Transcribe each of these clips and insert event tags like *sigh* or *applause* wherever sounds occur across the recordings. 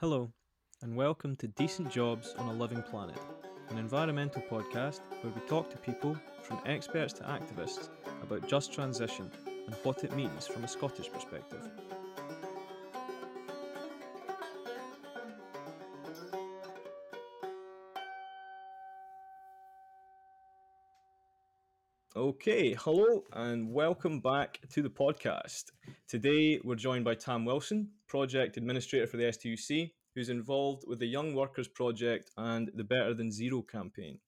Hello, and welcome to Decent Jobs on a Living Planet, an environmental podcast where we talk to people, from experts to activists, about just transition and what it means from a Scottish perspective. Okay, hello and welcome back to the podcast. Today we're joined by Tam Wilson, Project Administrator for the STUC, who's involved with the Young Workers Project and the Better Than Zero campaign.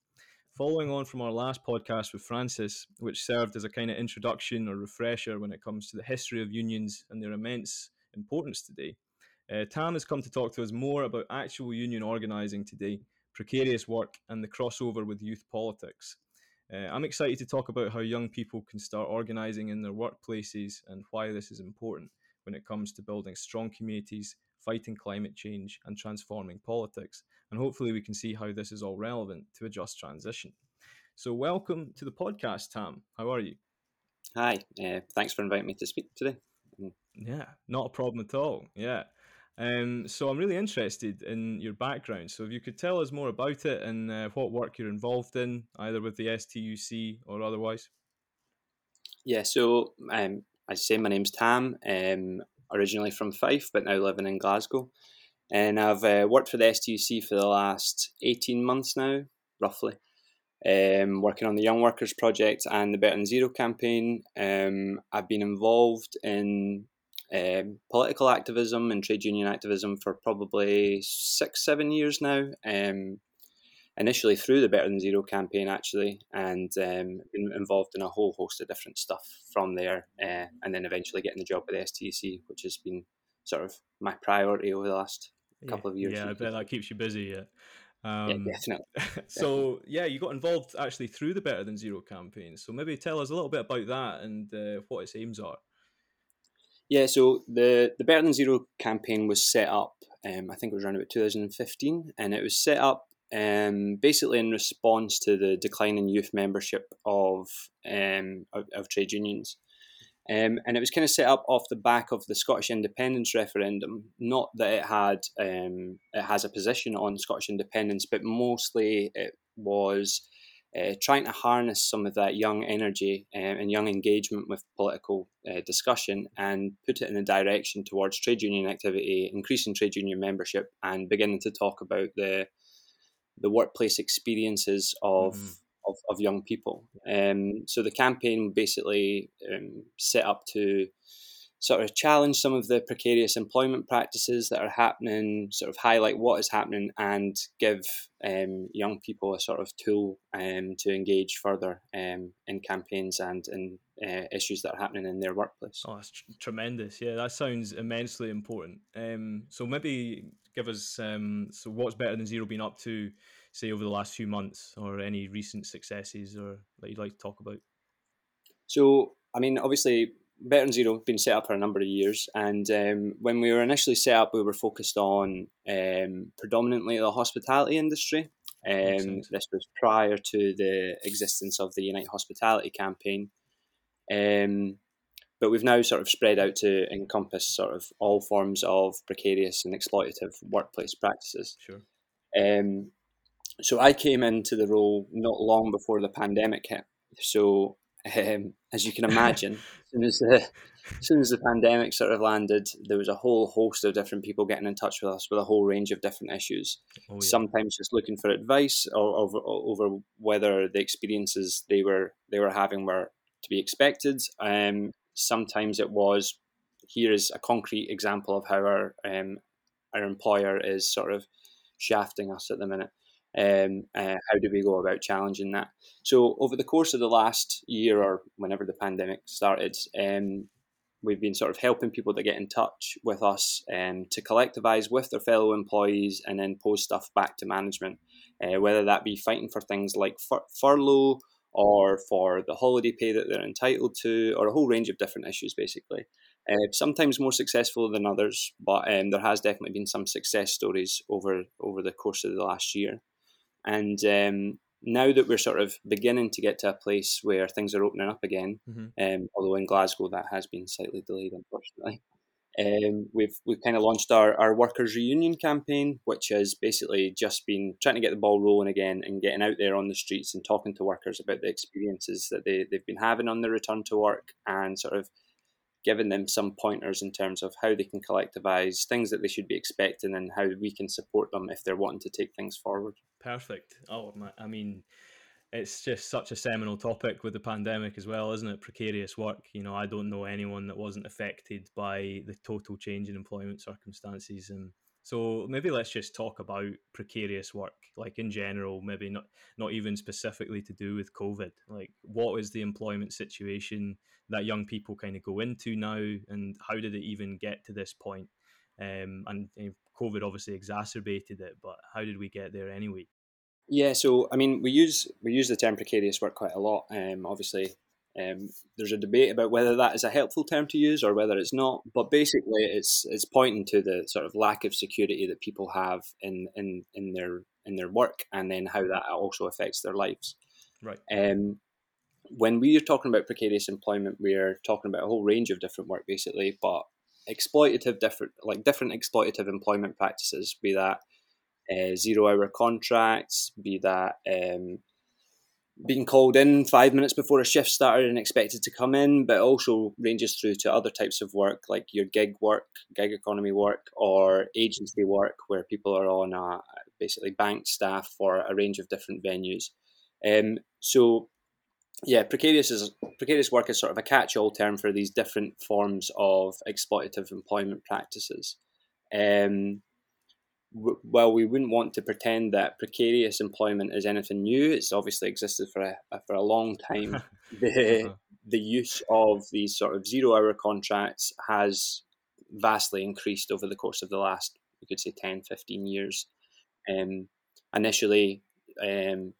Following on from our last podcast with Francis, which served as a kind of introduction or refresher when it comes to the history of unions and their immense importance today, uh, Tam has come to talk to us more about actual union organising today, precarious work, and the crossover with youth politics. Uh, I'm excited to talk about how young people can start organising in their workplaces and why this is important when it comes to building strong communities, fighting climate change, and transforming politics. And hopefully, we can see how this is all relevant to a just transition. So, welcome to the podcast, Tam. How are you? Hi, uh, thanks for inviting me to speak today. Yeah, not a problem at all. Yeah. Um, so I'm really interested in your background. So if you could tell us more about it and uh, what work you're involved in, either with the STUC or otherwise. Yeah, so um, as I say, my name's Tam. Um, originally from Fife, but now living in Glasgow, and I've uh, worked for the STUC for the last eighteen months now, roughly. Um, working on the Young Workers Project and the Better Than Zero campaign. Um, I've been involved in um, political activism and trade union activism for probably six, seven years now. Um, initially through the Better Than Zero campaign, actually, and um, been involved in a whole host of different stuff from there, uh, and then eventually getting the job at the STUC, which has been sort of my priority over the last couple of years. Yeah, I bet that keeps you busy. Yeah. Um, yeah, definitely. *laughs* so, yeah, you got involved actually through the Better Than Zero campaign. So, maybe tell us a little bit about that and uh, what its aims are. Yeah, so the the Better Than Zero campaign was set up. Um, I think it was around about 2015, and it was set up um, basically in response to the decline in youth membership of um, of, of, trade unions. Um, and it was kind of set up off the back of the Scottish independence referendum. Not that it had um, it has a position on Scottish independence, but mostly it was uh, trying to harness some of that young energy um, and young engagement with political uh, discussion and put it in a direction towards trade union activity, increasing trade union membership, and beginning to talk about the the workplace experiences of mm. of, of, young people. Um, so the campaign basically um, set up to sort of challenge some of the precarious employment practices that are happening, sort of highlight what is happening, and give um, young people a sort of tool um, to engage further um, in campaigns and in uh, issues that are happening in their workplace. Oh, that's tr- tremendous! Yeah, that sounds immensely important. Um, so maybe give us um, so what's better than zero been up to, say over the last few months, or any recent successes, or that you'd like to talk about. So, I mean, obviously, Better Than Zero been set up for a number of years, and um, when we were initially set up, we were focused on um, predominantly the hospitality industry. Um, this was prior to the existence of the Unite Hospitality campaign, um, but we've now sort of spread out to encompass sort of all forms of precarious and exploitative workplace practices. Sure. Um, so I came into the role not long before the pandemic hit. So um, as you can imagine, as *laughs* soon as the as soon as the pandemic sort of landed, there was a whole host of different people getting in touch with us with a whole range of different issues. Oh, yeah. Sometimes just looking for advice or, over, over whether the experiences they were they were having were to be expected. Um, sometimes it was here is a concrete example of how our um, our employer is sort of shafting us at the minute. Um, uh, how do we go about challenging that? So over the course of the last year or whenever the pandemic started, um, we've been sort of helping people to get in touch with us um, to collectivize with their fellow employees and then post stuff back to management, uh, whether that be fighting for things like fur- furlough or for the holiday pay that they're entitled to, or a whole range of different issues, basically. Uh, sometimes more successful than others, but um, there has definitely been some success stories over over the course of the last year. And um, now that we're sort of beginning to get to a place where things are opening up again, mm-hmm. um, although in Glasgow that has been slightly delayed, unfortunately. Um, we've we've kind of launched our, our workers reunion campaign, which has basically just been trying to get the ball rolling again and getting out there on the streets and talking to workers about the experiences that they, they've been having on their return to work and sort of giving them some pointers in terms of how they can collectivize things that they should be expecting and how we can support them if they're wanting to take things forward. Perfect. Oh, I mean, it's just such a seminal topic with the pandemic as well, isn't it? Precarious work. You know, I don't know anyone that wasn't affected by the total change in employment circumstances. And so maybe let's just talk about precarious work, like in general, maybe not not even specifically to do with COVID. Like, what is the employment situation that young people kind of go into now, and how did it even get to this point? Um, and, and COVID obviously exacerbated it, but how did we get there anyway? Yeah, so I mean, we use we use the term precarious work quite a lot. Um, obviously, um, there's a debate about whether that is a helpful term to use or whether it's not. But basically, it's it's pointing to the sort of lack of security that people have in in, in their in their work, and then how that also affects their lives. Right. Um, when we are talking about precarious employment, we are talking about a whole range of different work, basically, but exploitative different like different exploitative employment practices, be that uh, zero hour contracts, be that um, being called in five minutes before a shift started and expected to come in, but also ranges through to other types of work like your gig work, gig economy work, or agency work where people are on a, basically bank staff for a range of different venues. Um, so, yeah, precarious is precarious work is sort of a catch-all term for these different forms of exploitative employment practices. Um, well, we wouldn't want to pretend that precarious employment is anything new. It's obviously existed for a, for a long time. *laughs* the, uh-huh. the use of these sort of zero hour contracts has vastly increased over the course of the last, we could say, 10, 15 years. Um, initially, um,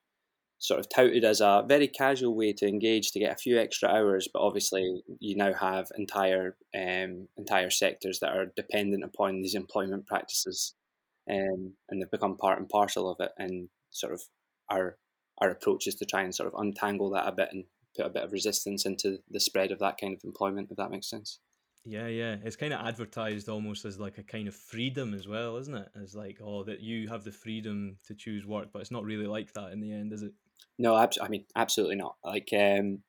sort of touted as a very casual way to engage to get a few extra hours, but obviously you now have entire um, entire sectors that are dependent upon these employment practices um, and they've become part and parcel of it. And sort of our our approach is to try and sort of untangle that a bit and put a bit of resistance into the spread of that kind of employment, if that makes sense. Yeah, yeah. It's kind of advertised almost as like a kind of freedom as well, isn't it? As like, oh, that you have the freedom to choose work, but it's not really like that in the end, is it? No, abs- I mean, absolutely not. Like, um,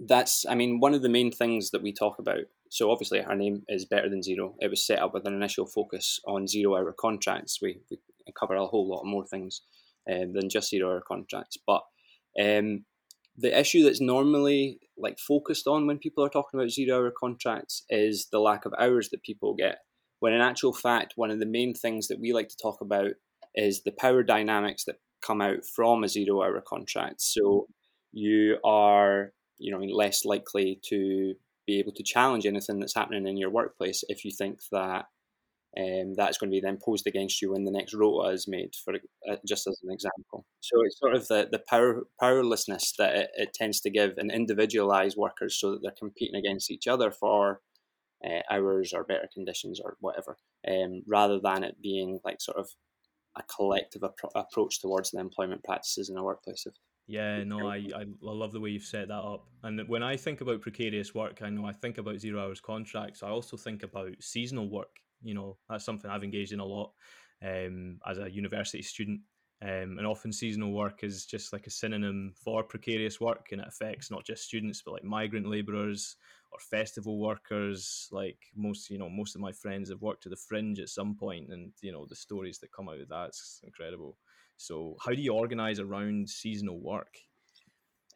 that's, I mean, one of the main things that we talk about so obviously our name is better than zero. It was set up with an initial focus on zero hour contracts. We, we cover a whole lot more things um, than just zero hour contracts. But um, the issue that's normally like focused on when people are talking about zero hour contracts is the lack of hours that people get. When in actual fact, one of the main things that we like to talk about is the power dynamics that come out from a zero hour contract. So you are, you know, less likely to be able to challenge anything that's happening in your workplace if you think that um, that's going to be then posed against you when the next rota is made, for uh, just as an example. So it's sort of the, the power powerlessness that it, it tends to give and individualize workers so that they're competing against each other for uh, hours or better conditions or whatever, um, rather than it being like sort of a collective appro- approach towards the employment practices in a workplace. Yeah, no, I, I love the way you've set that up. And when I think about precarious work, I know I think about zero hours contracts. I also think about seasonal work. You know, that's something I've engaged in a lot um, as a university student. Um, and often seasonal work is just like a synonym for precarious work, and it affects not just students, but like migrant labourers or festival workers. Like most, you know, most of my friends have worked to the fringe at some point, and you know the stories that come out of that's incredible. So, how do you organize around seasonal work?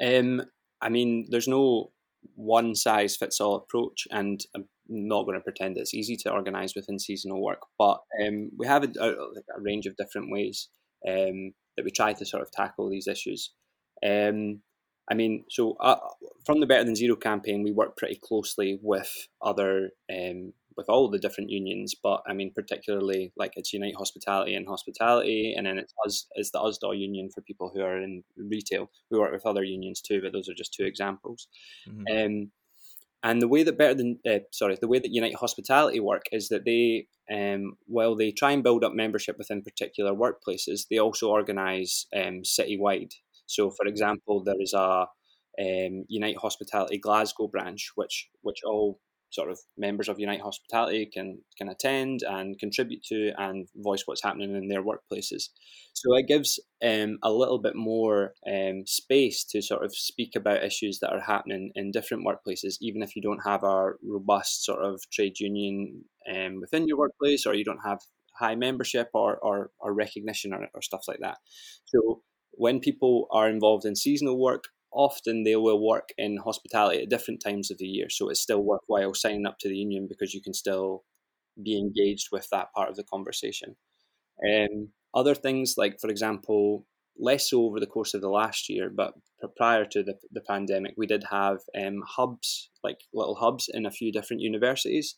Um, I mean, there's no one size fits all approach, and I'm not going to pretend it's easy to organize within seasonal work, but um, we have a, a, a, range of different ways um, that we try to sort of tackle these issues. Um, I mean, so uh, from the Better Than Zero campaign, we work pretty closely with other um, with all the different unions, but I mean particularly like it's Unite Hospitality and Hospitality, and then it's us it's the USDAW union for people who are in retail. We work with other unions too, but those are just two examples. Mm-hmm. Um, and the way that better than uh, sorry, the way that Unite Hospitality work is that they, um, while they try and build up membership within particular workplaces, they also organise um, citywide. So, for example, there is a um, Unite Hospitality Glasgow branch, which which all sort of members of Unite Hospitality can can attend and contribute to and voice what's happening in their workplaces. So it gives um, a little bit more um, space to sort of speak about issues that are happening in different workplaces, even if you don't have a robust sort of trade union um, within your workplace or you don't have high membership or, or, or recognition or, or stuff like that. So when people are involved in seasonal work, often they will work in hospitality at different times of the year. So it's still worthwhile signing up to the union because you can still be engaged with that part of the conversation. Um, other things like, for example, less so over the course of the last year, but prior to the, the pandemic, we did have um, hubs, like little hubs in a few different universities.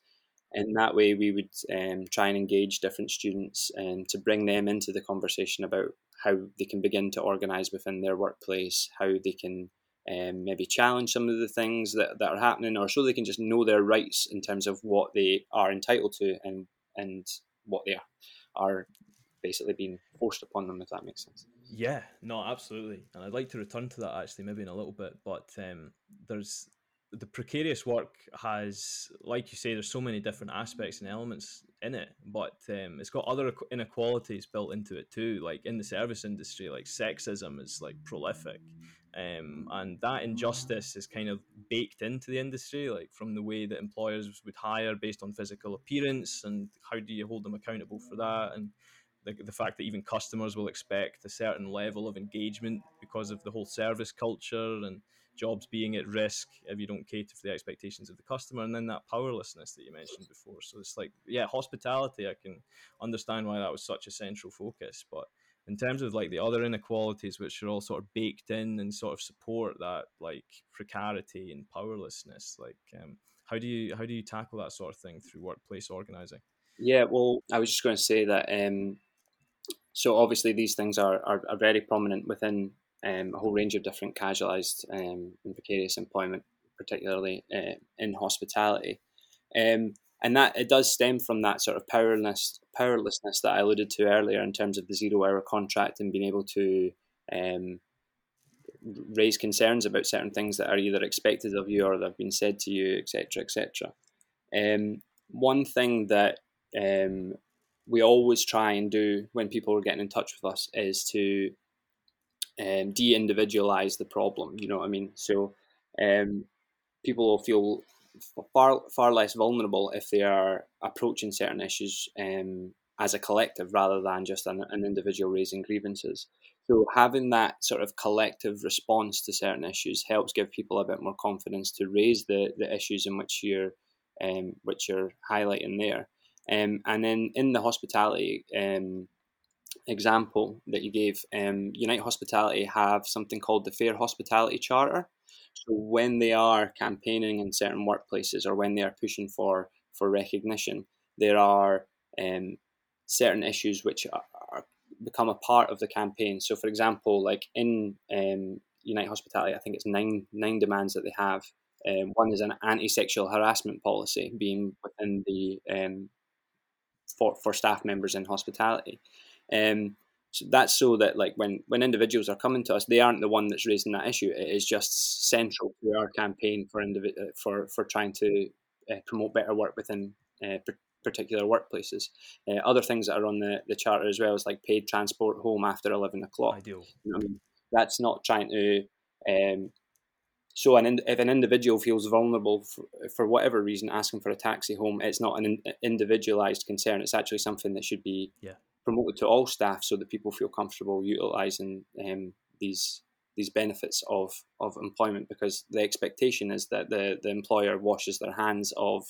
And that way, we would um, try and engage different students and to bring them into the conversation about how they can begin to organize within their workplace, how they can um, maybe challenge some of the things that, that are happening, or so they can just know their rights in terms of what they are entitled to and and what they are, are basically being forced upon them, if that makes sense. Yeah, no, absolutely. And I'd like to return to that actually, maybe in a little bit. But um, there's the precarious work has, like you say, there's so many different aspects and elements in it, but um, it's got other inequalities built into it too. Like in the service industry, like sexism is like prolific, um, and that injustice is kind of baked into the industry, like from the way that employers would hire based on physical appearance, and how do you hold them accountable for that, and the, the fact that even customers will expect a certain level of engagement because of the whole service culture and jobs being at risk if you don't cater for the expectations of the customer and then that powerlessness that you mentioned before. So it's like yeah hospitality i can understand why that was such a central focus but in terms of like the other inequalities which are all sort of baked in and sort of support that like precarity and powerlessness like um, how do you how do you tackle that sort of thing through workplace organizing? Yeah well i was just going to say that um, so obviously these things are, are, are very prominent within um, a whole range of different casualised um, and precarious employment, particularly uh, in hospitality. Um, and that it does stem from that sort of powerlessness, powerlessness that I alluded to earlier in terms of the zero-hour contract and being able to um, raise concerns about certain things that are either expected of you or that have been said to you, etc., etc. Um, one thing that um, we always try and do when people are getting in touch with us is to um, de-individualize the problem. You know what I mean? So um, people will feel far far less vulnerable if they are approaching certain issues um, as a collective rather than just an, an individual raising grievances. So having that sort of collective response to certain issues helps give people a bit more confidence to raise the, the issues in which you're um, which you're highlighting there. Um, and then in the hospitality um, example that you gave, um, Unite Hospitality have something called the Fair Hospitality Charter. So when they are campaigning in certain workplaces or when they are pushing for for recognition, there are um, certain issues which are, are, become a part of the campaign. So, for example, like in um, Unite Hospitality, I think it's nine nine demands that they have. Um, one is an anti-sexual harassment policy being within the um, for, for staff members in hospitality. Um, so that's so that like when when individuals are coming to us, they aren't the one that's raising that issue. It is just central to our campaign for indivi- uh, for for trying to uh, promote better work within uh, particular workplaces. Uh, other things that are on the, the charter as well is like paid transport home after eleven o'clock. Ideal. You know I mean? That's not trying to. Um, so an if an individual feels vulnerable for, for whatever reason, asking for a taxi home, it's not an individualized concern. It's actually something that should be yeah promoted to all staff so that people feel comfortable utilising um, these these benefits of of employment because the expectation is that the the employer washes their hands of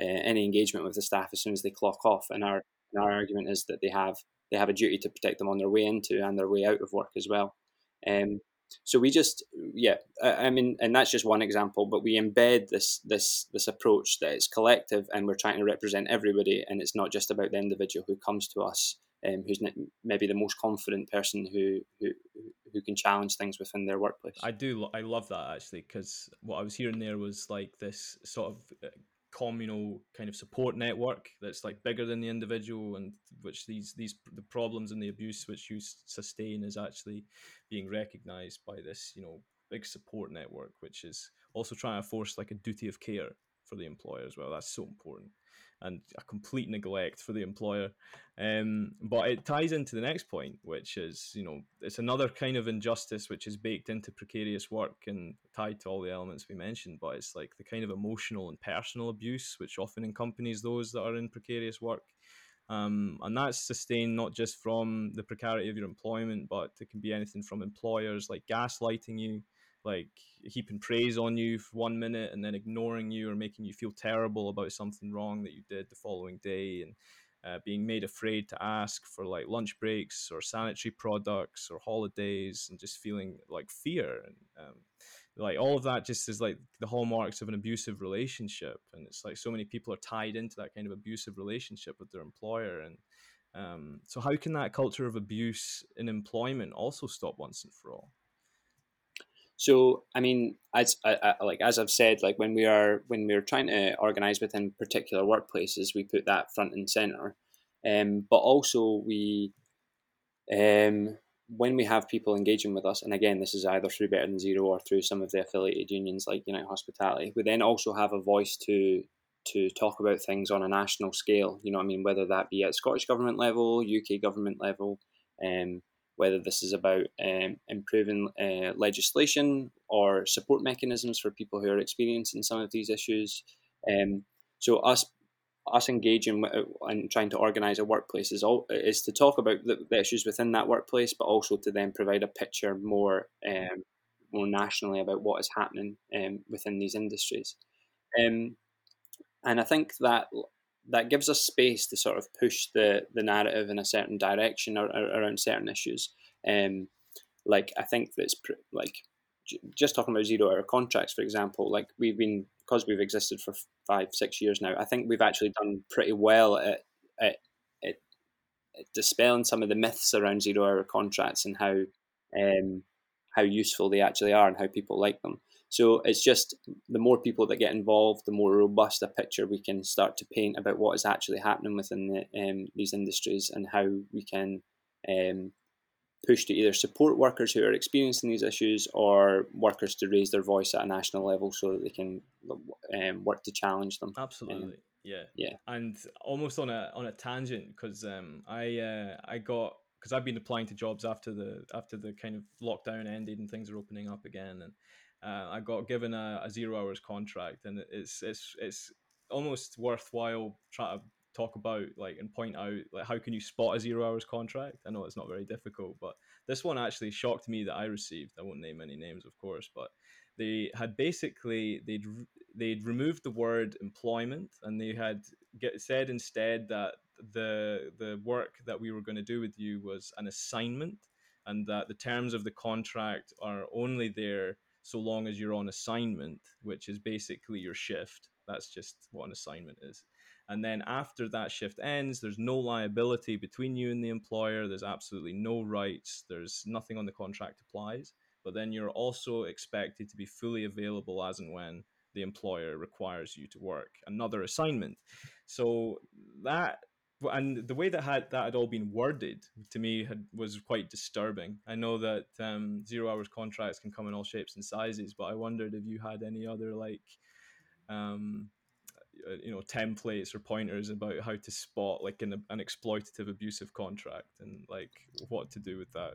uh, any engagement with the staff as soon as they clock off. And our and our argument is that they have they have a duty to protect them on their way into and their way out of work as well. Um, so we just yeah I, I mean and that's just one example but we embed this this this approach that it's collective and we're trying to represent everybody and it's not just about the individual who comes to us um, who's maybe the most confident person who, who who can challenge things within their workplace. I do. I love that actually because what I was hearing there was like this sort of uh, communal kind of support network that's like bigger than the individual and which these these the problems and the abuse which you sustain is actually being recognized by this you know big support network which is also trying to force like a duty of care for the employer as well. That's so important and a complete neglect for the employer. Um, but it ties into the next point, which is, you know, it's another kind of injustice which is baked into precarious work and tied to all the elements we mentioned. But it's like the kind of emotional and personal abuse which often accompanies those that are in precarious work. Um, and that's sustained not just from the precarity of your employment, but it can be anything from employers like gaslighting you, like heaping praise on you for one minute and then ignoring you or making you feel terrible about something wrong that you did the following day and uh, being made afraid to ask for like lunch breaks or sanitary products or holidays and just feeling like fear and um, like all of that just is like the hallmarks of an abusive relationship and it's like so many people are tied into that kind of abusive relationship with their employer and um, so how can that culture of abuse in employment also stop once and for all so, I mean, as I, I, like as I've said, like when we are when we're trying to organize within particular workplaces, we put that front and center. Um, but also we, um, when we have people engaging with us, and again, this is either through Better Than Zero or through some of the affiliated unions like Unite Hospitality, we then also have a voice to to talk about things on a national scale. You know, I mean, whether that be at Scottish government level, UK government level, um, whether this is about um, improving uh, legislation or support mechanisms for people who are experiencing some of these issues. Um, so us us engaging and trying to organise a workplace is all is to talk about the, the, issues within that workplace, but also to then provide a picture more um, more nationally about what is happening um, within these industries. Um, and I think that that gives us space to sort of push the the narrative in a certain direction or, or around certain issues. Um, like I think that's pr- like j- just talking about zero hour contracts, for example. Like we've been because we've existed for five six years now. I think we've actually done pretty well at at, at, at dispelling some of the myths around zero hour contracts and how um, how useful they actually are and how people like them. So it's just the more people that get involved, the more robust a picture we can start to paint about what is actually happening within the, um, these industries and how we can um, push to either support workers who are experiencing these issues or workers to raise their voice at a national level so that they can um, work to challenge them. Absolutely. Um, yeah. Yeah. And almost on a on a tangent because um, I uh, I got because I've been applying to jobs after the after the kind of lockdown ended and things are opening up again and uh, I got given a, a, zero hours contract, and it's it's it's almost worthwhile trying to talk about like and point out like how can you spot a zero hours contract. I know it's not very difficult, but this one actually shocked me that I received. I won't name any names, of course, but they had basically they'd they'd removed the word employment and they had get, said instead that the the work that we were going to do with you was an assignment and that the terms of the contract are only there so long as you're on assignment, which is basically your shift. That's just what an assignment is. And then after that shift ends, there's no liability between you and the employer. There's absolutely no rights. There's nothing on the contract applies. But then you're also expected to be fully available as and when the employer requires you to work another assignment. So that and the way that had that had all been worded to me had, was quite disturbing. I know that um, zero hours contracts can come in all shapes and sizes, but I wondered if you had any other like, um, uh, you know, templates or pointers about how to spot like an, an exploitative, abusive contract and like what to do with that.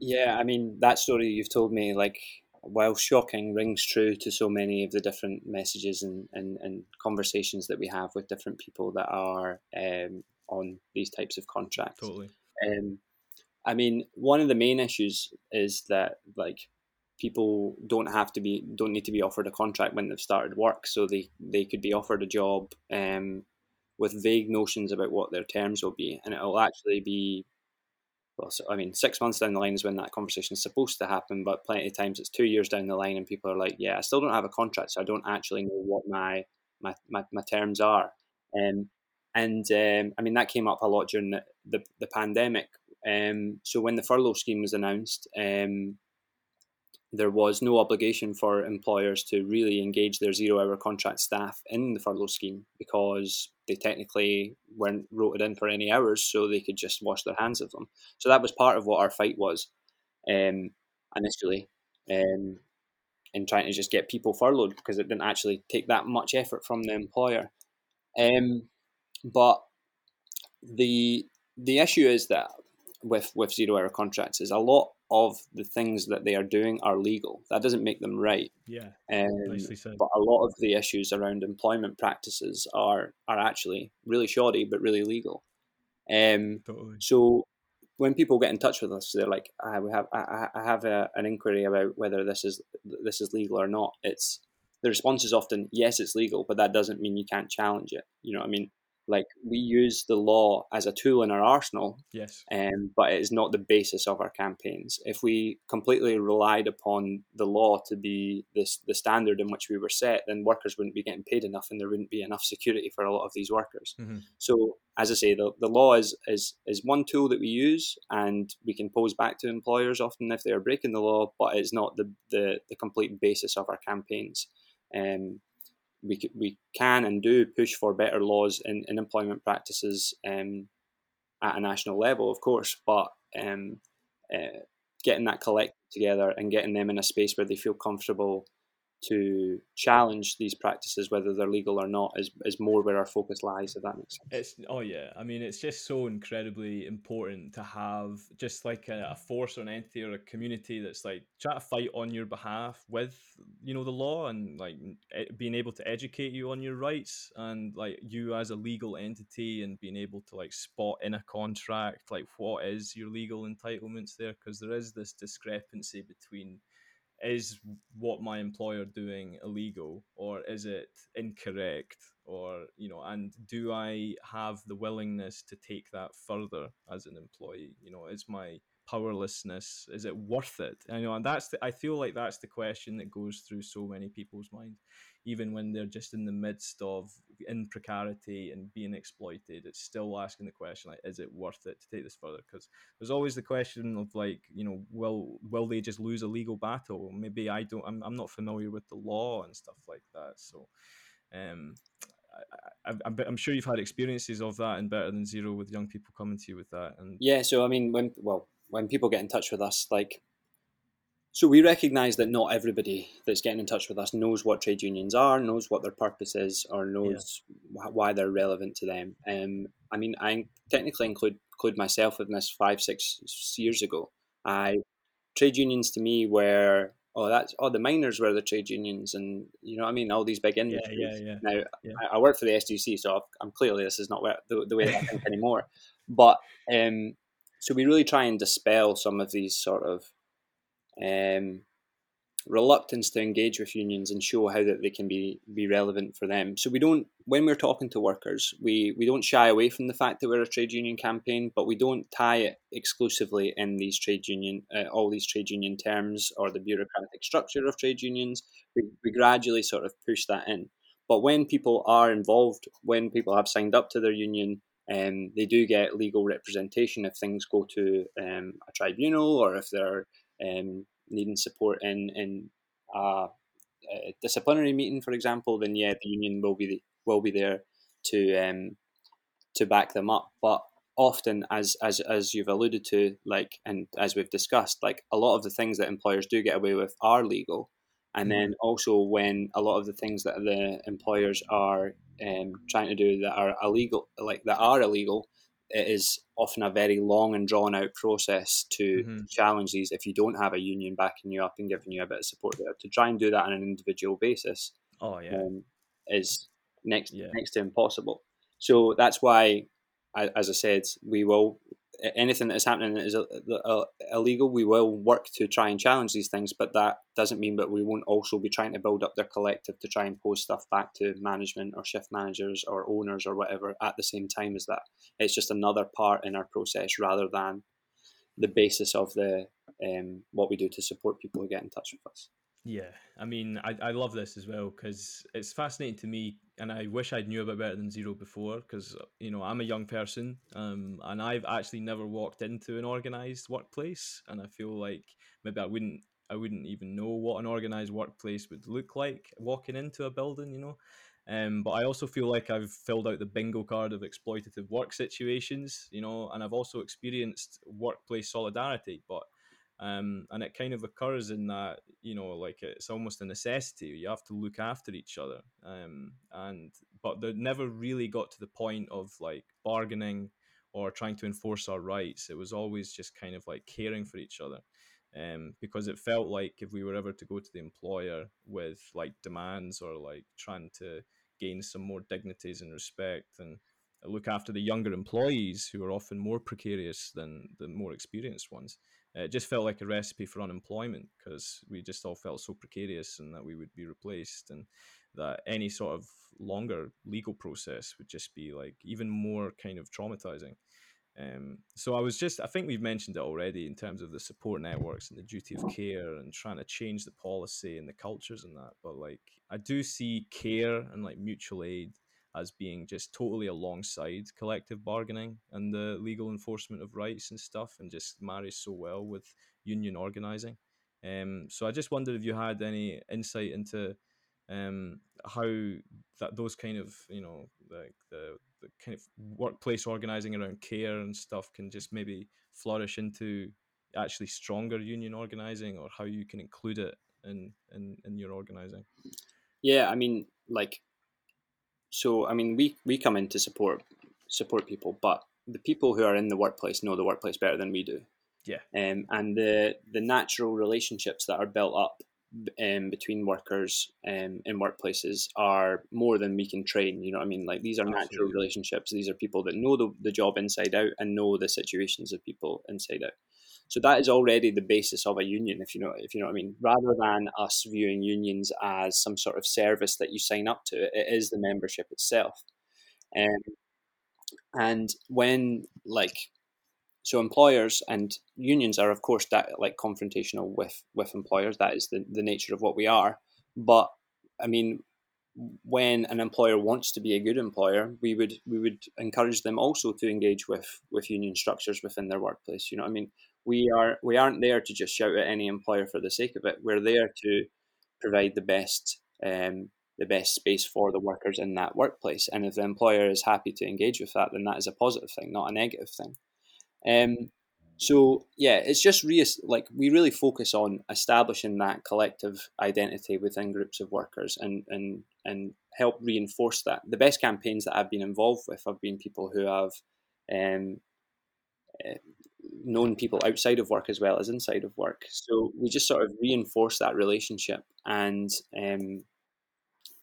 Yeah, I mean that story you've told me, like while shocking, rings true to so many of the different messages and, and, and conversations that we have with different people that are um, on these types of contracts. Totally. Um, I mean, one of the main issues is that like people don't have to be don't need to be offered a contract when they've started work, so they they could be offered a job um, with vague notions about what their terms will be, and it'll actually be well, so, I mean, six months down the line is when that conversation is supposed to happen, but plenty of times it's two years down the line and people are like, yeah, I still don't have a contract, so I don't actually know what my my, my, my terms are. Um, and um, I mean, that came up a lot during the, the, the pandemic. Um, so when the furlough scheme was announced, um, there was no obligation for employers to really engage their zero hour contract staff in the furlough scheme because they technically weren't rotated in for any hours, so they could just wash their hands of them. So that was part of what our fight was um, initially. Um, in trying to just get people furloughed because it didn't actually take that much effort from the employer. Um, but the the issue is that with with zero hour contracts is a lot of the things that they are doing are legal. That doesn't make them right. Yeah, Um, nicely said. but a lot of the issues around employment practices are are actually really shoddy, but really legal. Um, Totally. so when people get in touch with us, they're like, "I we have, I I have a, an inquiry about whether this is this is legal or not." It's the response is often, "Yes, it's legal," but that doesn't mean you can't challenge it. You know what I mean? Like we use the law as a tool in our arsenal, Yes. um, but it is not the basis of our campaigns. If we completely relied upon the law to be this the standard in which we were set, then workers wouldn't be getting paid enough, and there wouldn't be enough security for a lot of these workers. hmm So, as I say, the, the law is, is is one tool that we use, and we can pose back to employers often if they are breaking the law, but it's not the the, the complete basis of our campaigns. Um, we, we can and do push for better laws in, in employment practices um, at a national level, of course, but um, uh, getting that collective together and getting them in a space where they feel comfortable to challenge these practices, whether they're legal or not, is, is more where our focus lies, if that makes sense. It's oh yeah. I mean, it's just so incredibly important to have just like a, a force or an entity or a community that's like try to fight on your behalf with you know the law and like being able to educate you on your rights and like you as a legal entity and being able to like spot in a contract like what is your legal entitlements there because there is this discrepancy between is what my employer doing illegal or is it incorrect? Or you know and do i have the willingness to take that further as an employee? You know is my powerlessness is it worth it? And, you know and that's the, i feel like that's the question that goes through so many people's mind even when they're just in the midst of in precarity and being exploited it's still asking the question like is it worth it to take this further? Because there's always the question of like you know will will they just lose a legal battle? Maybe i don't i'm, I'm not familiar with the law and stuff like that so um I, I'm sure you've had experiences of that in better than zero with young people coming to you with that and Yeah, so I mean, when well, when people get in touch with us, like, so we recognise that not everybody that's getting in touch with us knows what trade unions are, knows what their purpose is, or knows wh- why they're relevant to them. Um, I mean, I technically include include myself in this five six years ago. I trade unions to me were oh that's oh the miners were the trade unions and you know what I mean all these big yeah industries. yeah yeah Now Yeah. I, I work for the STUC, so I've, I'm clearly this is not where, the, the way that I think anymore. But um, so we really try and dispel some of these sort of um, reluctance to engage with unions and show how that they can be be relevant for them. So we don't when we're talking to workers, we we don't shy away from the fact that we're a trade union campaign, but we don't tie it exclusively in these trade union uh, all these trade union terms or the bureaucratic structure of trade unions. We, we gradually sort of push that in. But when people are involved, when people have signed up to their union, um, they do get legal representation if things go to um, a tribunal or if they're um, needing support in in a, a disciplinary meeting, for example. Then yeah, the union will be will be there to um, to back them up. But often, as as as you've alluded to, like and as we've discussed, like a lot of the things that employers do get away with are legal. And then also when a lot of the things that the employers are um, trying to do that are illegal, like that are illegal, it is often a very long and drawn out process to Mhm. challenge these if you don't have a union backing you up and giving you a bit of support there. To try and do that on an individual basis oh yeah um, is next Yeah. next to impossible. So that's why, I- as I said, we will anything that is happening that is uh, illegal. We will work to try and challenge these things, but that doesn't mean that we won't also be trying to build up their collective to try and post stuff back to management or shift managers or owners or whatever at the same time as that. It's just another part in our process rather than the basis of the um, what we do to support people who get in touch with us. Yeah, I mean, I, I love this as well because it's fascinating to me, and I wish I'd knew about better than zero before. Because you know, I'm a young person, um, and I've actually never walked into an organized workplace, and I feel like maybe I wouldn't, I wouldn't even know what an organized workplace would look like walking into a building, you know. Um, but I also feel like I've filled out the bingo card of exploitative work situations, you know, and I've also experienced workplace solidarity, but Um, and it kind of occurs in that you know like it's almost a necessity. You have to look after each other. Um, and but they never really got to the point of like bargaining or trying to enforce our rights. It was always just kind of like caring for each other. Um, because it felt like if we were ever to go to the employer with like demands or like trying to gain some more dignities and respect and look after the younger employees who are often more precarious than the more experienced ones it just felt like a recipe for unemployment because we just all felt so precarious and that we would be replaced and that any sort of longer legal process would just be like even more kind of traumatizing um, so I was just, I think we've mentioned it already in terms of the support networks and the duty of care and trying to change the policy and the cultures and that. But like, I do see care and like mutual aid as being just totally alongside collective bargaining and the legal enforcement of rights and stuff, and just marries so well with union organizing. Um, so I just wondered if you had any insight into um, how that those kind of you know like the, the kind of workplace organizing around care and stuff can just maybe flourish into actually stronger union organizing, or how you can include it in in, in your organizing. Yeah, I mean, like so I mean, we we come in to support support people, but the people who are in the workplace know the workplace better than we do. Yeah. Um, and the the natural relationships that are built up um, between workers um, in workplaces are more than we can train. You know what I mean? Like these are Absolutely. natural relationships. These are people that know the, the job inside out and know the situations of people inside out. So that is already the basis of a union, if you know if you know what I mean. Rather than us viewing unions as some sort of service that you sign up to, it is the membership itself. Um, and when like so employers and unions are of course that like confrontational with with employers that is the, the nature of what we are but i mean when an employer wants to be a good employer, we would we would encourage them also to engage with with union structures within their workplace. You know, I mean, we are we aren't there to just shout at any employer for the sake of it. We're there to provide the best um, the best space for the workers in that workplace. And if the employer is happy to engage with that, then that is a positive thing, not a negative thing. Um, so yeah, it's just re- like we really focus on establishing that collective identity within groups of workers and and and help reinforce that. The best campaigns that I've been involved with have been people who have um, uh, known people outside of work as well as inside of work. So we just sort of reinforce that relationship and um,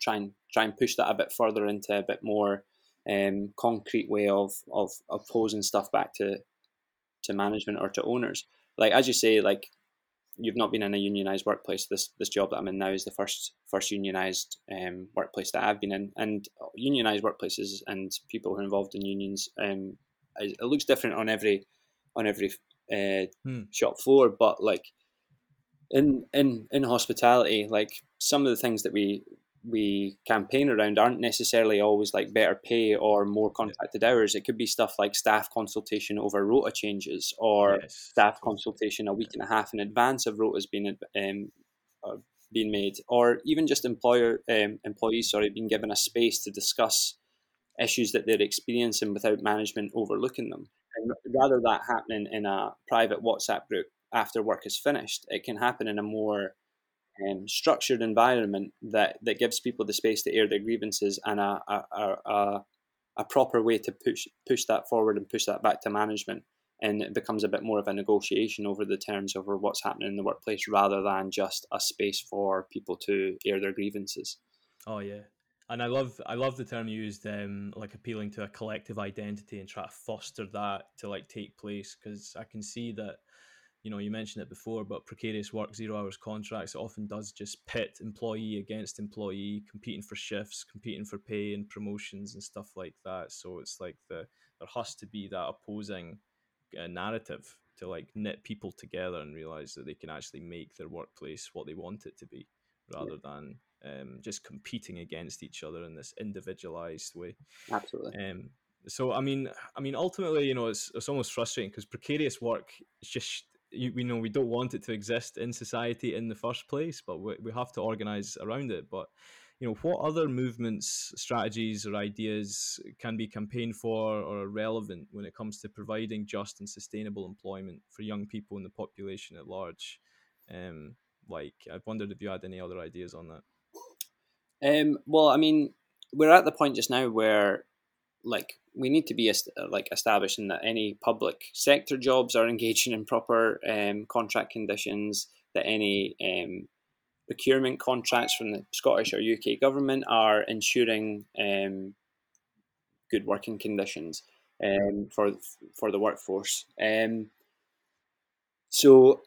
try and try and push that a bit further into a bit more um, concrete way of, of of posing stuff back to to management or to owners. Like as you say, like you've not been in a unionized workplace. This this job that I'm in now is the first first unionized um, workplace that I've been in, and unionized workplaces and people who are involved in unions. Um, it looks different on every on every uh, hmm. shop floor, but like in in in hospitality, like some of the things that we we campaign around aren't necessarily always like better pay or more contracted hours. It could be stuff like staff consultation over rota changes or yes. staff consultation a week and a half in advance of rotas being um, uh, being made, or even just employer um, employees sorry being given a space to discuss issues that they're experiencing without management overlooking them. And rather that happening in a private WhatsApp group after work is finished, it can happen in a more um, structured environment that, that gives people the space to air their grievances and a, a, a, a proper way to push push that forward and push that back to management. And it becomes a bit more of a negotiation over the terms over what's happening in the workplace rather than just a space for people to air their grievances. Oh yeah, and I love I love the term used, um, like appealing to a collective identity and try to foster that to like take place because I can see that you know, you mentioned it before, but precarious work, zero hours contracts, it often does just pit employee against employee, competing for shifts, competing for pay and promotions and stuff like that. So it's like the there has to be that opposing uh, narrative to like knit people together and realize that they can actually make their workplace what they want it to be, rather yeah. than um, just competing against each other in this individualized way. Absolutely. Um, so I mean, I mean, ultimately, you know, it's it's almost frustrating because precarious work is just you, we know we don't want it to exist in society in the first place, but we, we have to organize around it. But you know, what other movements, strategies, or ideas can be campaigned for or are relevant when it comes to providing just and sustainable employment for young people in the population at large? Um, like, I've wondered if you had any other ideas on that. Um, well, I mean, we're at the point just now where, like, we need to be like establishing that any public sector jobs are *laughs* engaging in proper um, contract conditions. That any um, procurement contracts from the Scottish or UK government are ensuring um, good working conditions um, for for the workforce. Um, so,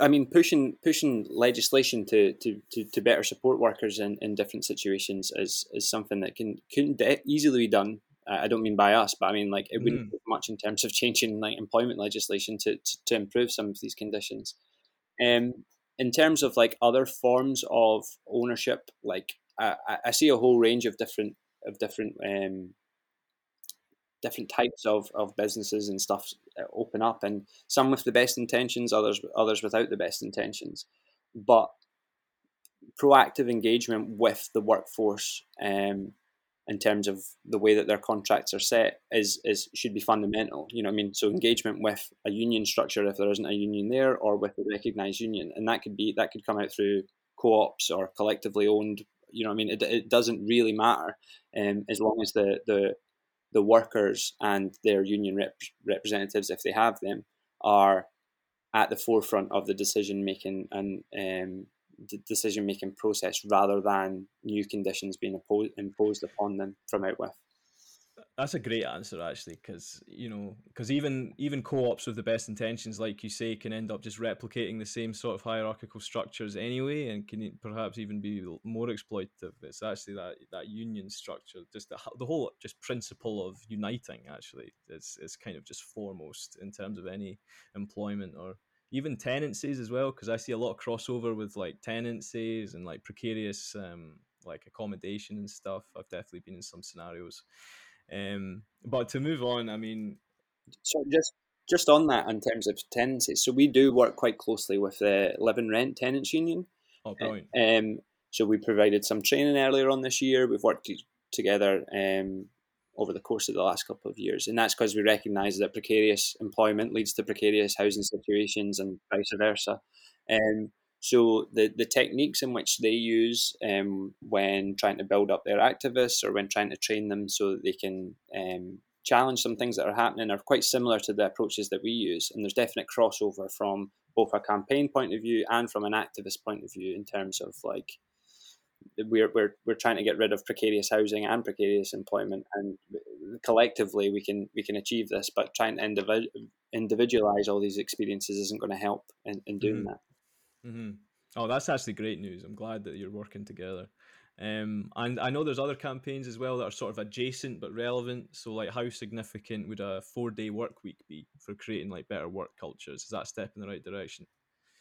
I mean, pushing pushing legislation to, to, to, to, better support workers in, in different situations is, is something that can can easily be done. I don't mean by us, but I mean like it wouldn't mm. much in terms of *laughs* changing like employment legislation to, to, to improve some of these conditions. Um, in terms of like other forms of ownership, like I, I see a whole range of different of different um, different types of, of businesses and stuff uh, open up, and some with the best intentions, others others without the best intentions, but proactive engagement with the workforce um, in terms of the way that their contracts are set is is should be fundamental. You know, I mean, so engagement with a union structure if there isn't a union there, or with a recognised union, and that could be that could come out through co-ops or collectively owned. You know, I mean, it, it doesn't really matter um, as long as the the the workers and their union rep- representatives, if they have them, are at the forefront of the decision making and um, decision making process rather than new conditions being imposed, imposed upon them from out with. That's a great answer, actually, because you know, because even even co-ops with the best intentions, like you say, can end up just replicating the same sort of hierarchical structures anyway, and can perhaps even be more exploitative. It's actually that that union structure, just the, the whole just principle of uniting, actually, is is kind of just foremost in terms of any employment or even tenancies as well because i see a lot of crossover with like tenancies and like precarious um like accommodation and stuff i've definitely been in some scenarios um but to move on i mean so just just on that in terms of tenancies so we do work quite closely with the Living Rent tenants union oh brilliant um so we provided some training earlier on this year we've worked together um over the course of the last couple of years. And that's because we recognise that precarious employment leads to precarious housing situations and vice versa. Um, so the, the techniques in which they use um, when trying to build up their activists or when trying to train them so that they can um, challenge some things that are happening are quite similar to the approaches that we use. And there's definite crossover from both a campaign point of view and from an activist point of view in terms of like we're, we're, we're trying to get rid of precarious housing and precarious employment and collectively we can we can achieve this but trying to individualize all these experiences isn't going to help in, in doing mm-hmm. that mm-hmm. oh that's actually great news i'm glad that you're working together um, and I know there's other campaigns as well that are sort of adjacent but relevant. So, like, how significant would a four-day work week be for creating like better work cultures? Is that a step in the right direction?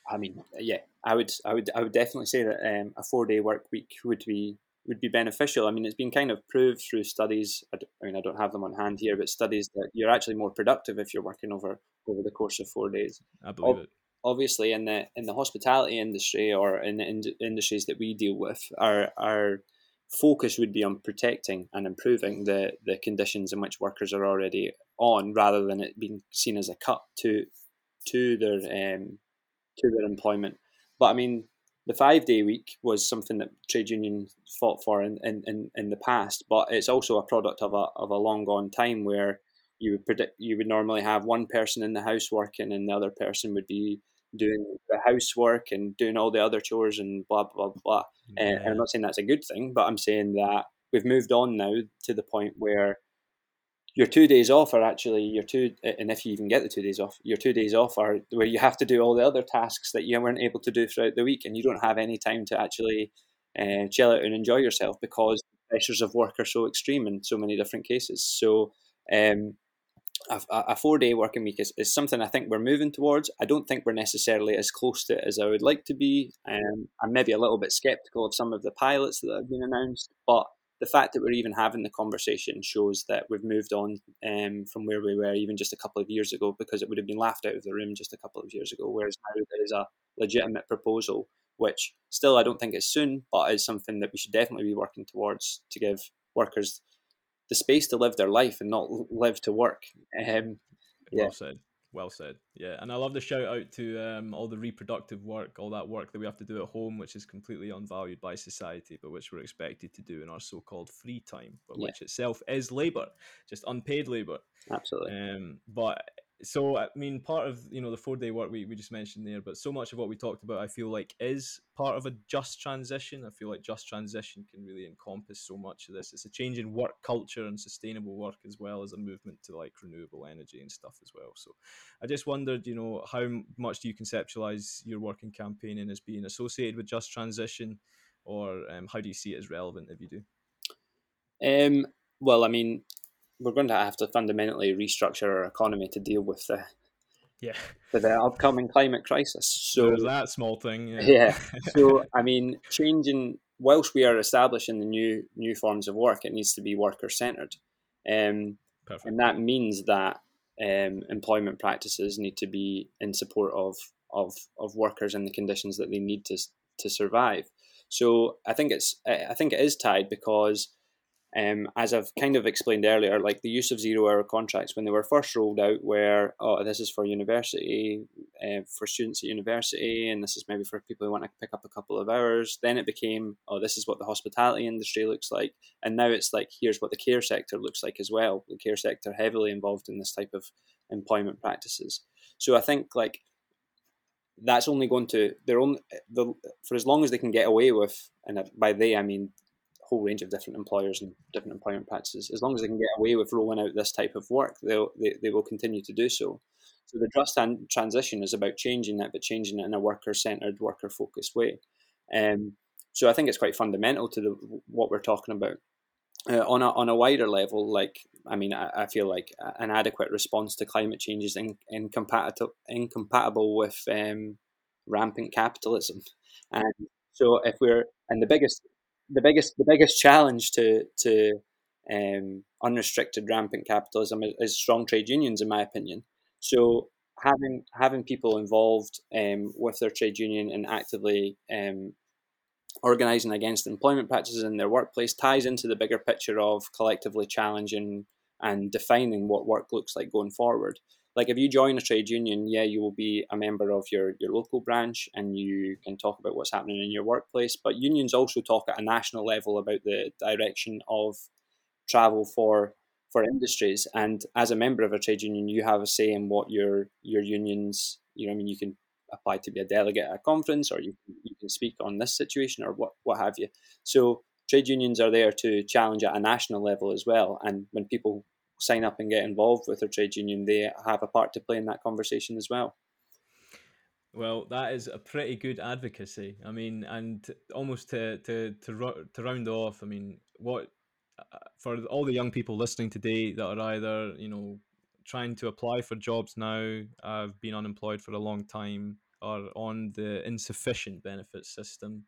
I mean, yeah, I would, I would, I would definitely say that um, a four day work week would be would be beneficial. I mean, it's been kind of proved through studies. I, I, mean, I don't have them on hand here, but studies that you're actually more productive if you're working over over the course of four days. I believe it. Obviously, in the in the hospitality industry or in the in- industries that we deal with, our our focus would be on protecting and improving the the conditions in which workers are already on, rather than it being seen as a cut to to their um, to their employment. But I mean, the five day week was something that trade unions fought for in, in, in, the past, but it's also a product of a, of a long gone time where you would predict you would normally have one person in the house working and the other person would be doing the housework and doing all the other chores and blah blah blah. Yeah. And I'm not saying that's a good thing, but I'm saying that we've moved on now to the point where your two days off are actually your two, and if you even get the two days off, your two days off are where you have to do all the other tasks that you weren't able to do throughout the week, and you don't have any time to actually uh, chill out and enjoy yourself because the pressures of work are so extreme in so many different cases. So, um, a, four day working week is, is something I think we're moving towards. I don't think we're necessarily as close to it as I would like to be. Um, I'm maybe a little bit skeptical of some of the pilots that have been announced, but the fact that we're even having the conversation shows that we've moved on um, from where we were even just a couple of years ago because it would have been laughed out of the room just a couple of years ago. Whereas now there is a legitimate proposal which still I don't think is soon, but is something that we should definitely be working towards to give workers the space to live their life and not live to work. Um, yeah. Well said. Well said. Yeah, and I love the shout out to um, all the reproductive work, all that work that we have to do at home, which is completely unvalued by society, but which we're expected to do in our so-called free time, but yeah. which itself is labour, just unpaid labour. Absolutely. Um, but so I mean, part of you know the four day work we, we just mentioned there, but so much of what we talked about, I feel like, is part of a just transition. I feel like just transition can really encompass so much of this. It's a change in work culture and sustainable work as well as a movement to like renewable energy and stuff as well. So I just wondered, you know, how much do you conceptualize your working campaigning as being associated with just transition, or um, how do you see it as relevant if you do? Um, well, I mean, we're going to have to fundamentally restructure our economy to deal with the yeah with *laughs* the upcoming climate crisis. So There's that small thing. Yeah. yeah. *laughs* So I mean, changing whilst we are establishing the new new forms of work, it needs to be worker centered, um, and that means that um, employment practices need to be in support of of of workers and the conditions that they need to to survive. So I think it's I think it is tied because um, as I've kind of explained earlier, like the use of zero hour contracts when they were first rolled out, where oh this is for university, uh, for students at university, and this is maybe for people who want to pick up a couple of hours. Then it became oh this is what the hospitality industry looks like, and now it's like here's what the care sector looks like as well. The care sector heavily involved in this type of employment practices. So I think like that's only going to they're only the for as long as they can get away with, and by they I mean whole range of different employers and different employment practices. As long as they can get away with rolling out this type of work, they'll, they, they will continue to do so. So the just and transition is about changing that, but changing it in a worker-centered, worker-focused way. Um, so I think it's quite fundamental to the, what we're talking about. Uh, on a on a wider level, like I mean, I, I, feel like an adequate response to climate change is in, incompatible incompatible with um, rampant capitalism, and so if we're and the biggest the biggest the biggest challenge to to um, unrestricted rampant capitalism is, is, strong trade unions, in my opinion. So having having people involved um, with their trade union and actively um, organizing against employment practices in their workplace ties into the bigger picture of collectively challenging and defining what work looks like going forward like if you join a trade union, yeah, you will be a member of your, your local branch and you can talk about what's happening in your workplace. But unions also talk at a national level about the direction of travel for for industries. And as a member of a trade union, you have a say in what your your unions. You know, I mean, you can apply to be a delegate at a conference, or you you can speak on this situation, or what what have you. So trade unions are there to challenge at a national level as well. And when people sign up and get involved with their trade union, they have a part to play in that conversation as well. Well, that is a pretty good advocacy. I mean, and almost to to to, to round off, I mean, what uh, for all the young people listening today that are either you know trying to apply for jobs now, have been unemployed for a long time, or on the insufficient benefit system,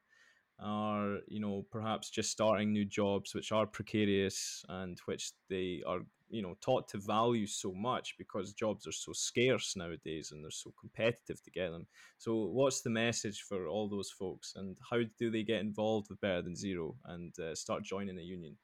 are you know perhaps just starting new jobs which are precarious and which they are you know taught to value so much because jobs are so scarce nowadays and they're so competitive to get them. So what's the message for all those folks and how do they get involved with better than zero and uh, start joining a union?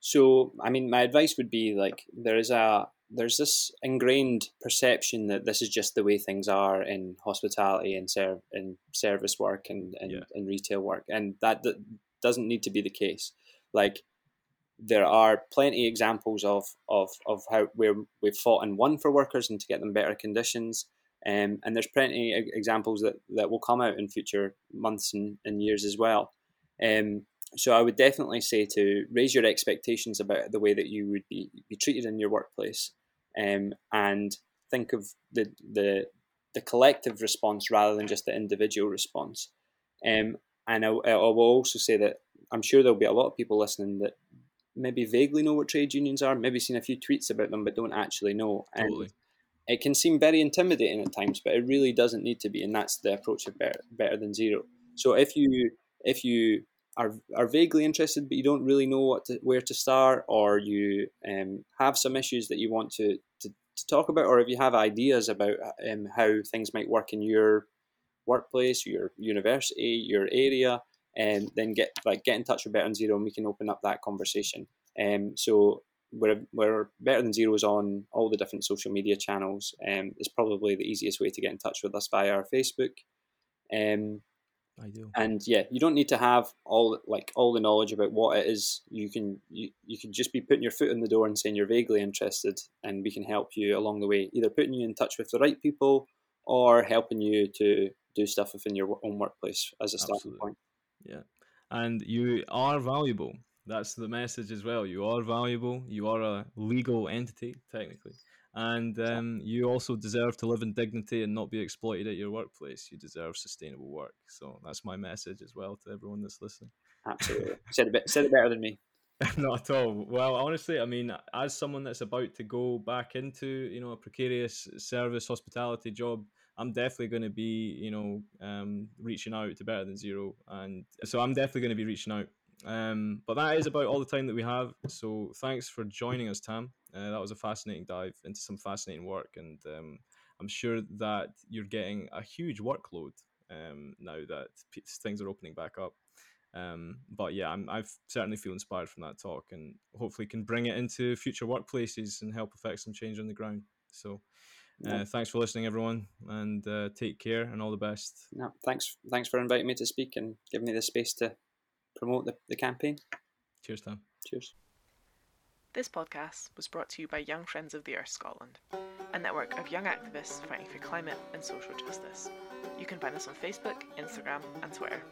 So i mean my advice would be like there is a there's this ingrained perception that this is just the way things are in hospitality and serve in service work and, and, yeah. and retail work and that, that doesn't need to be the case. Like there are plenty examples of, of, of how where we've fought and won for workers and to get them better conditions. Um, and there's plenty examples that, that will come out in future months and, and years as well. Um, so I would definitely say to raise your expectations about the way that you would be, be treated in your workplace um, and think of the, the, the collective response rather than just the individual response. Um, and I, I will also say that I'm sure there'll be a lot of people listening that maybe vaguely know what trade unions are, maybe seen a few tweets about them, but don't actually know. Totally. And it can seem very intimidating at times, but it really doesn't need to be, and that's the approach of better, better than zero. So if you if you are are vaguely interested, but you don't really know what to, where to start, or you um, have some issues that you want to, to, to talk about, or if you have ideas about um, how things might work in your workplace, your university, your area, and then get like get in touch with Better Than Zero, and we can open up that conversation. Um, so we're, we're Better Than Zero's on all the different social media channels. Um, it's probably the easiest way to get in touch with us via our Facebook. Um, Ideal. and yeah, you don't need to have all like all the knowledge about what it is. You can you, you can just be putting your foot in the door and saying you're vaguely interested, and we can help you along the way, either putting you in touch with the right people or helping you to do stuff within your own workplace as a starting Absolutely. point. Yeah. And you are valuable. That's the message as well. You are valuable. You are a legal entity, technically. And um, you also deserve to live in dignity and not be exploited at your workplace. You deserve sustainable work. So that's my message as well to everyone that's listening. Absolutely, said a bit said it better than me. *laughs* Not at all. Well, honestly, I mean, as someone that's about to go back into you know a precarious service hospitality job, I'm definitely going to be you know um, reaching out to Better Than Zero, and so I'm definitely going to be reaching out. Um, but that is about all the time that we have. So thanks for joining us, Tam. Uh, that was a fascinating dive into some fascinating work, and um, I'm sure that you're getting a huge workload um, now that p- things are opening back up. Um, but yeah, I certainly feel inspired from that talk, and hopefully can bring it into future workplaces and help affect some change on the ground. So, uh, No, thanks for listening, everyone, and uh, take care and all the best. no, thanks thanks for inviting me to speak and giving me the space to promote the, the campaign. Cheers, Tom. Cheers. This podcast was brought to you by Young Friends of the Earth Scotland, a network of young activists fighting for climate and social justice. You can find us on Facebook, Instagram, and Twitter.